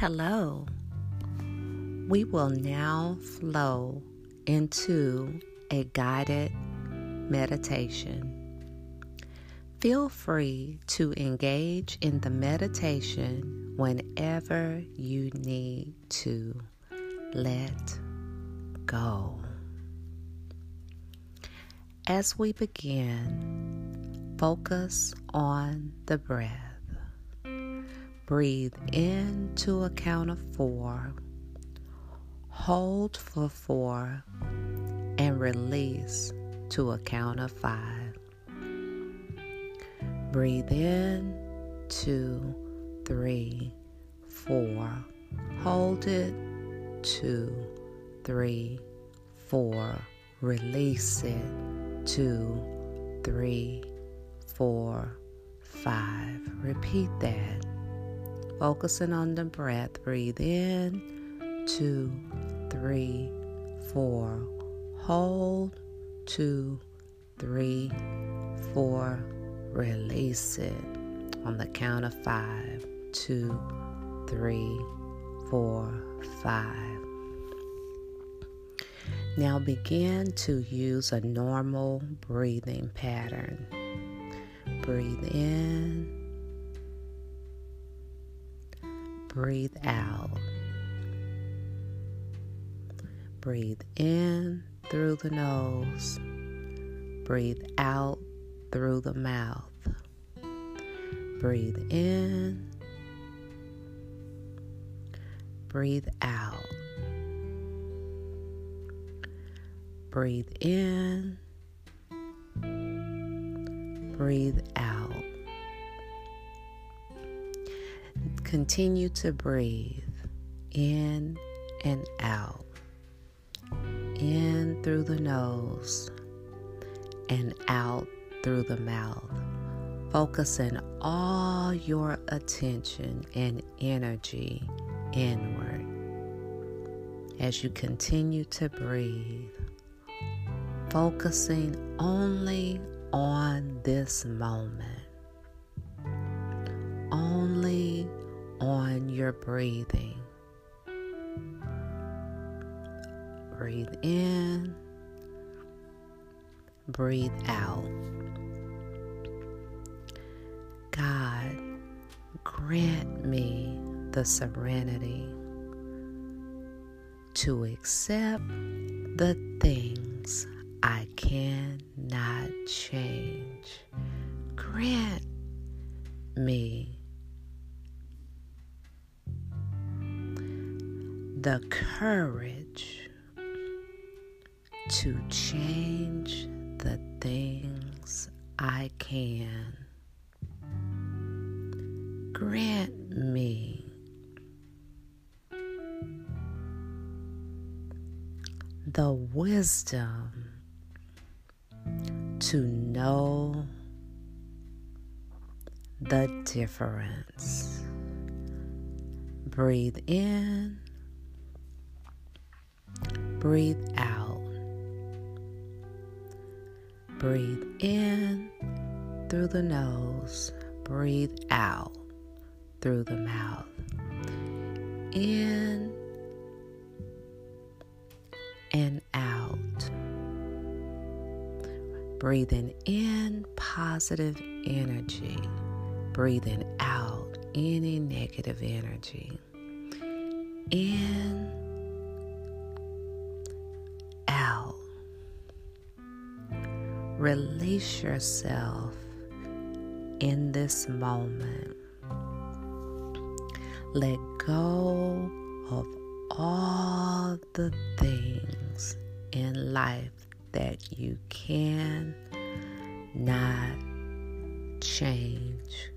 Hello. We will now flow into a guided meditation. Feel free to engage in the meditation whenever you need to let go. As we begin, focus on the breath. Breathe in to a count of four. Hold for four and release to a count of five. Breathe in two, three, four. Hold it two, three, four. Release it two, three, four, five. Repeat that focusing on the breath. Breathe in, two, three, four. Hold, two, three, four. Release it on the count of five, two, three, four, five. Now begin to use a normal breathing pattern. Breathe in breathe out. Breathe in through the nose. Breathe out through the mouth. Breathe in. Breathe out. Breathe in. Breathe out. Continue to breathe in and out. In through the nose and out through the mouth. Focusing all your attention and energy inward as you continue to breathe. Focusing only on this moment. Only on your breathing. Breathe in, breathe out. God, grant me the serenity to accept the things I cannot change. Grant me the courage to change the things I can. Grant me the wisdom to know the difference. Breathe in Breathe out. Breathe in through the nose. Breathe out through the mouth. In and out. Breathing in positive energy. Breathing out any negative energy. In Release yourself in this moment. Let go of all the things in life that you can not change.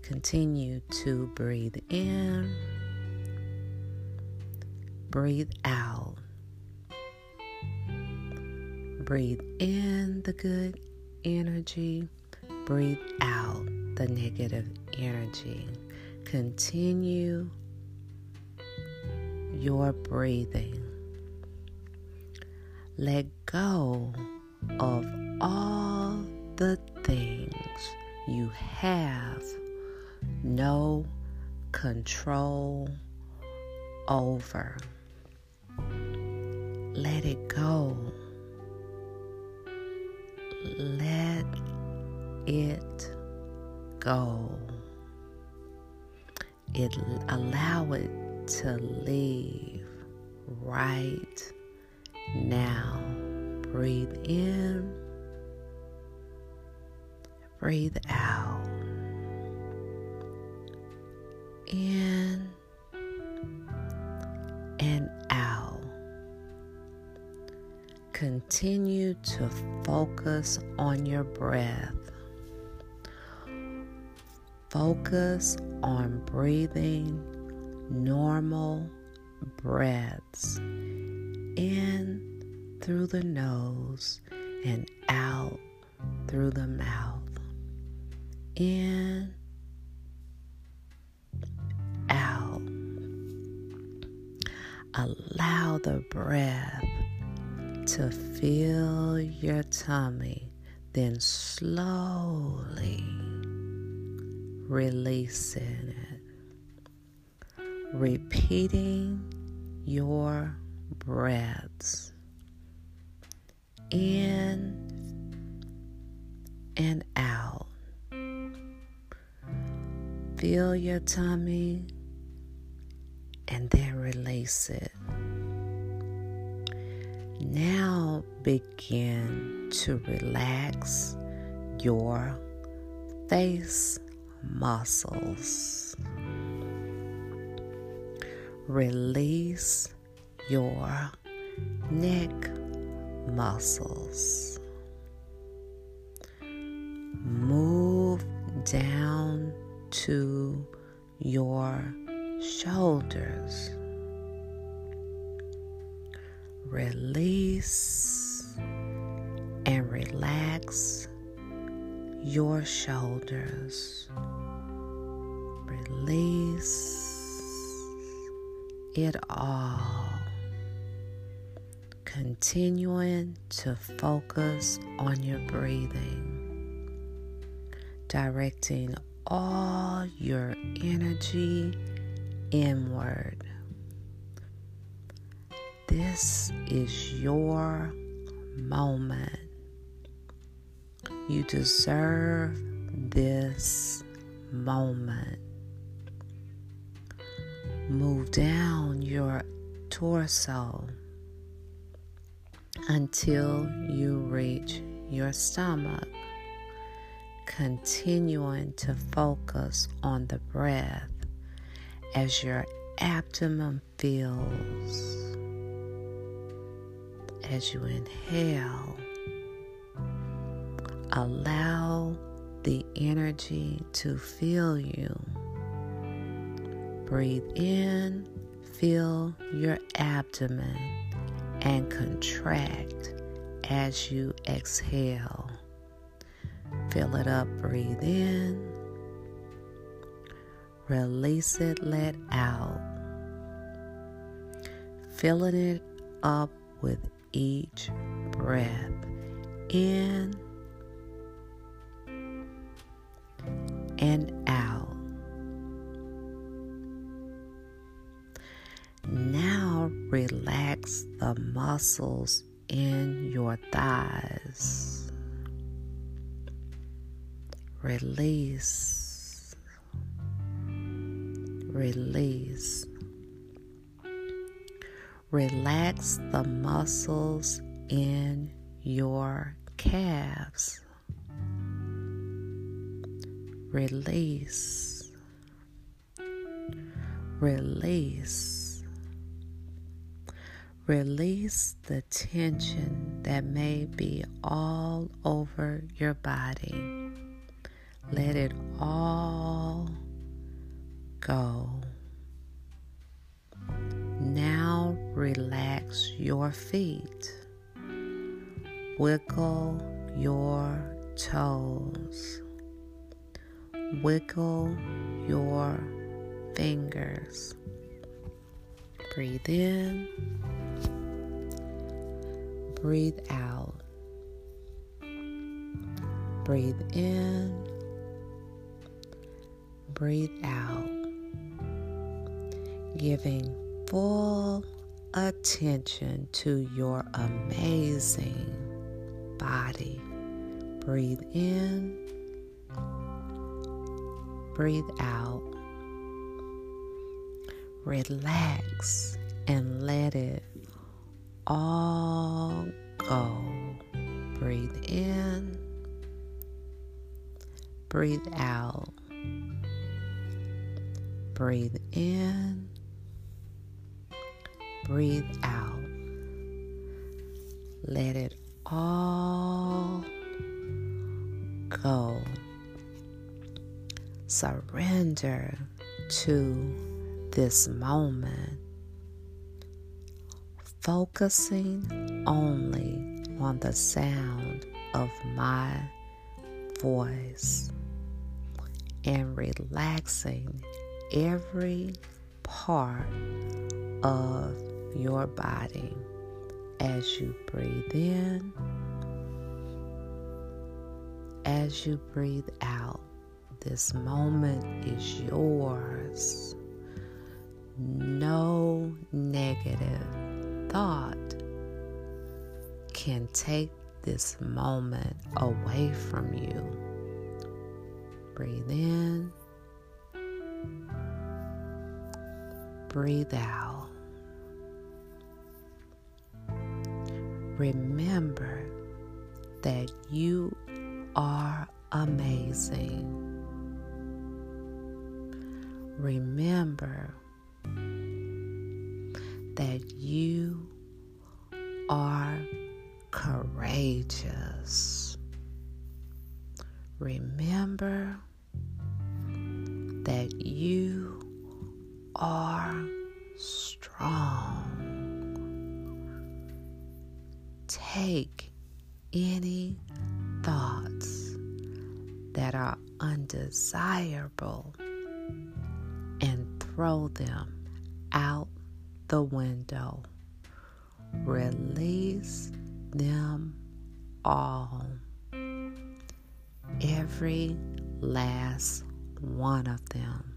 Continue to breathe in, breathe out. Breathe in the good energy, breathe out the negative energy. Continue your breathing. Let go of all the things you have no control over. Let it go. Let it go. It allow it to leave right now. Breathe in. Breathe out. In Continue to focus on your breath. Focus on breathing normal breaths in through the nose and out through the mouth. In, out. Allow the breath to feel your tummy, then slowly releasing it. Repeating your breaths in and out. Feel your tummy and then release it. Now begin to relax your face muscles. Release your neck muscles. Move down to your shoulders. Release and relax your shoulders. Release it all. Continuing to focus on your breathing, directing all your energy inward. This is your moment. You deserve this moment. Move down your torso until you reach your stomach, continuing to focus on the breath as your abdomen fills. As you inhale, Allow the energy to fill you. Breathe in, fill your abdomen, and contract as you exhale. Fill it up, breathe in. Release it, let out. Filling it up with each breath. In and out. Now relax the muscles in your thighs. Release. Release. Relax the muscles in your calves release, release, release the tension that may be all over your body. Let it all go. Now relax your feet. Wiggle your toes wiggle your fingers. Breathe in, breathe out. Breathe in, breathe out. Giving full attention to your amazing body. Breathe in, breathe out. Relax and let it all go. Breathe in, breathe out. Breathe in, breathe out. Let it all go. Surrender to this moment, focusing only on the sound of my voice and relaxing every part of your body as you breathe in, as you breathe out. This moment is yours. No negative thought can take this moment away from you. Breathe in, breathe out. Remember that you are amazing. Remember that you are courageous. Remember that you are strong. Take any thoughts that are undesirable and throw them out the window. Release them all. Every last one of them.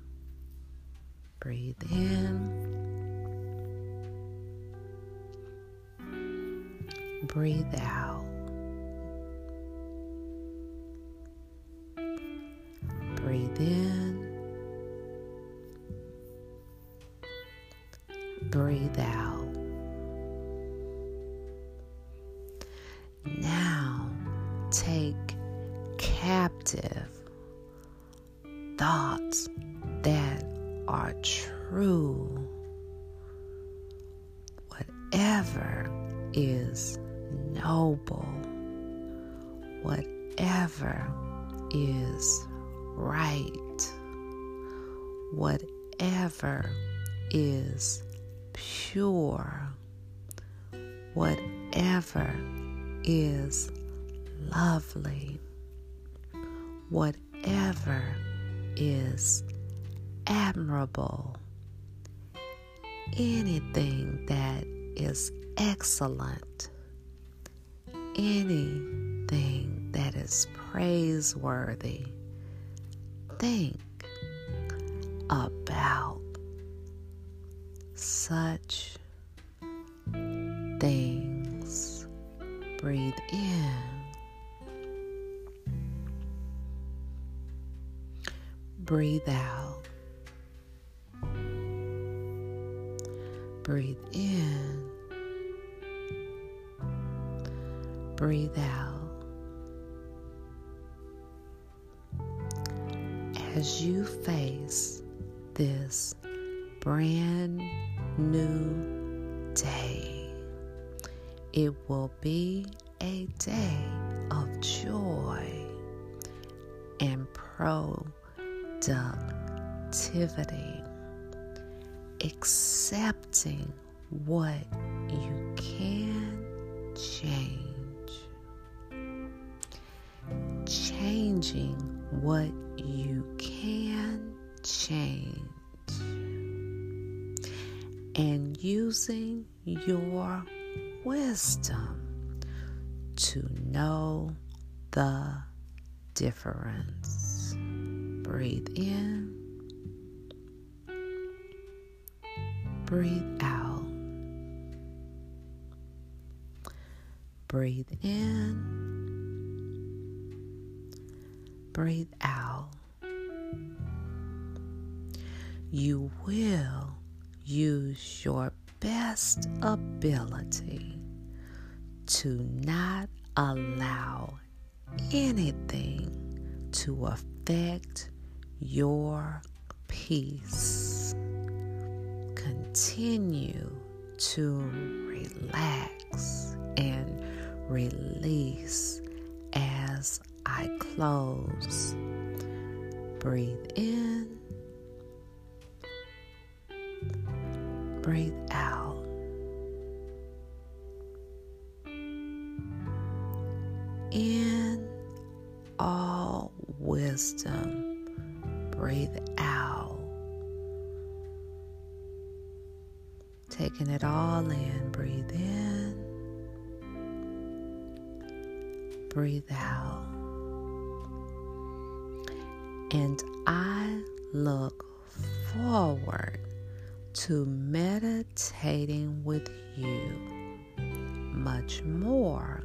Breathe in. Breathe out. Whatever is right, whatever is pure, whatever is lovely, whatever is admirable, anything that is excellent, anything that is praiseworthy. Think about such things. Breathe in. Breathe out. Breathe in. Breathe out. As you face this brand new day, it will be a day of joy and productivity, accepting what you can change, changing what you can change, and using your wisdom to know the difference. Breathe in, breathe out. Breathe in, breathe out. You will use your best ability to not allow anything to affect your peace. Continue to relax and release as I close. Breathe in, breathe out. In all wisdom, breathe out. Taking it all in, breathe in, breathe out. And I look forward to meditating with you much more,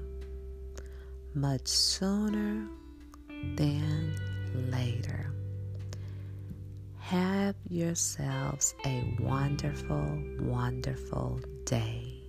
much sooner than later. Have yourselves a wonderful, wonderful day.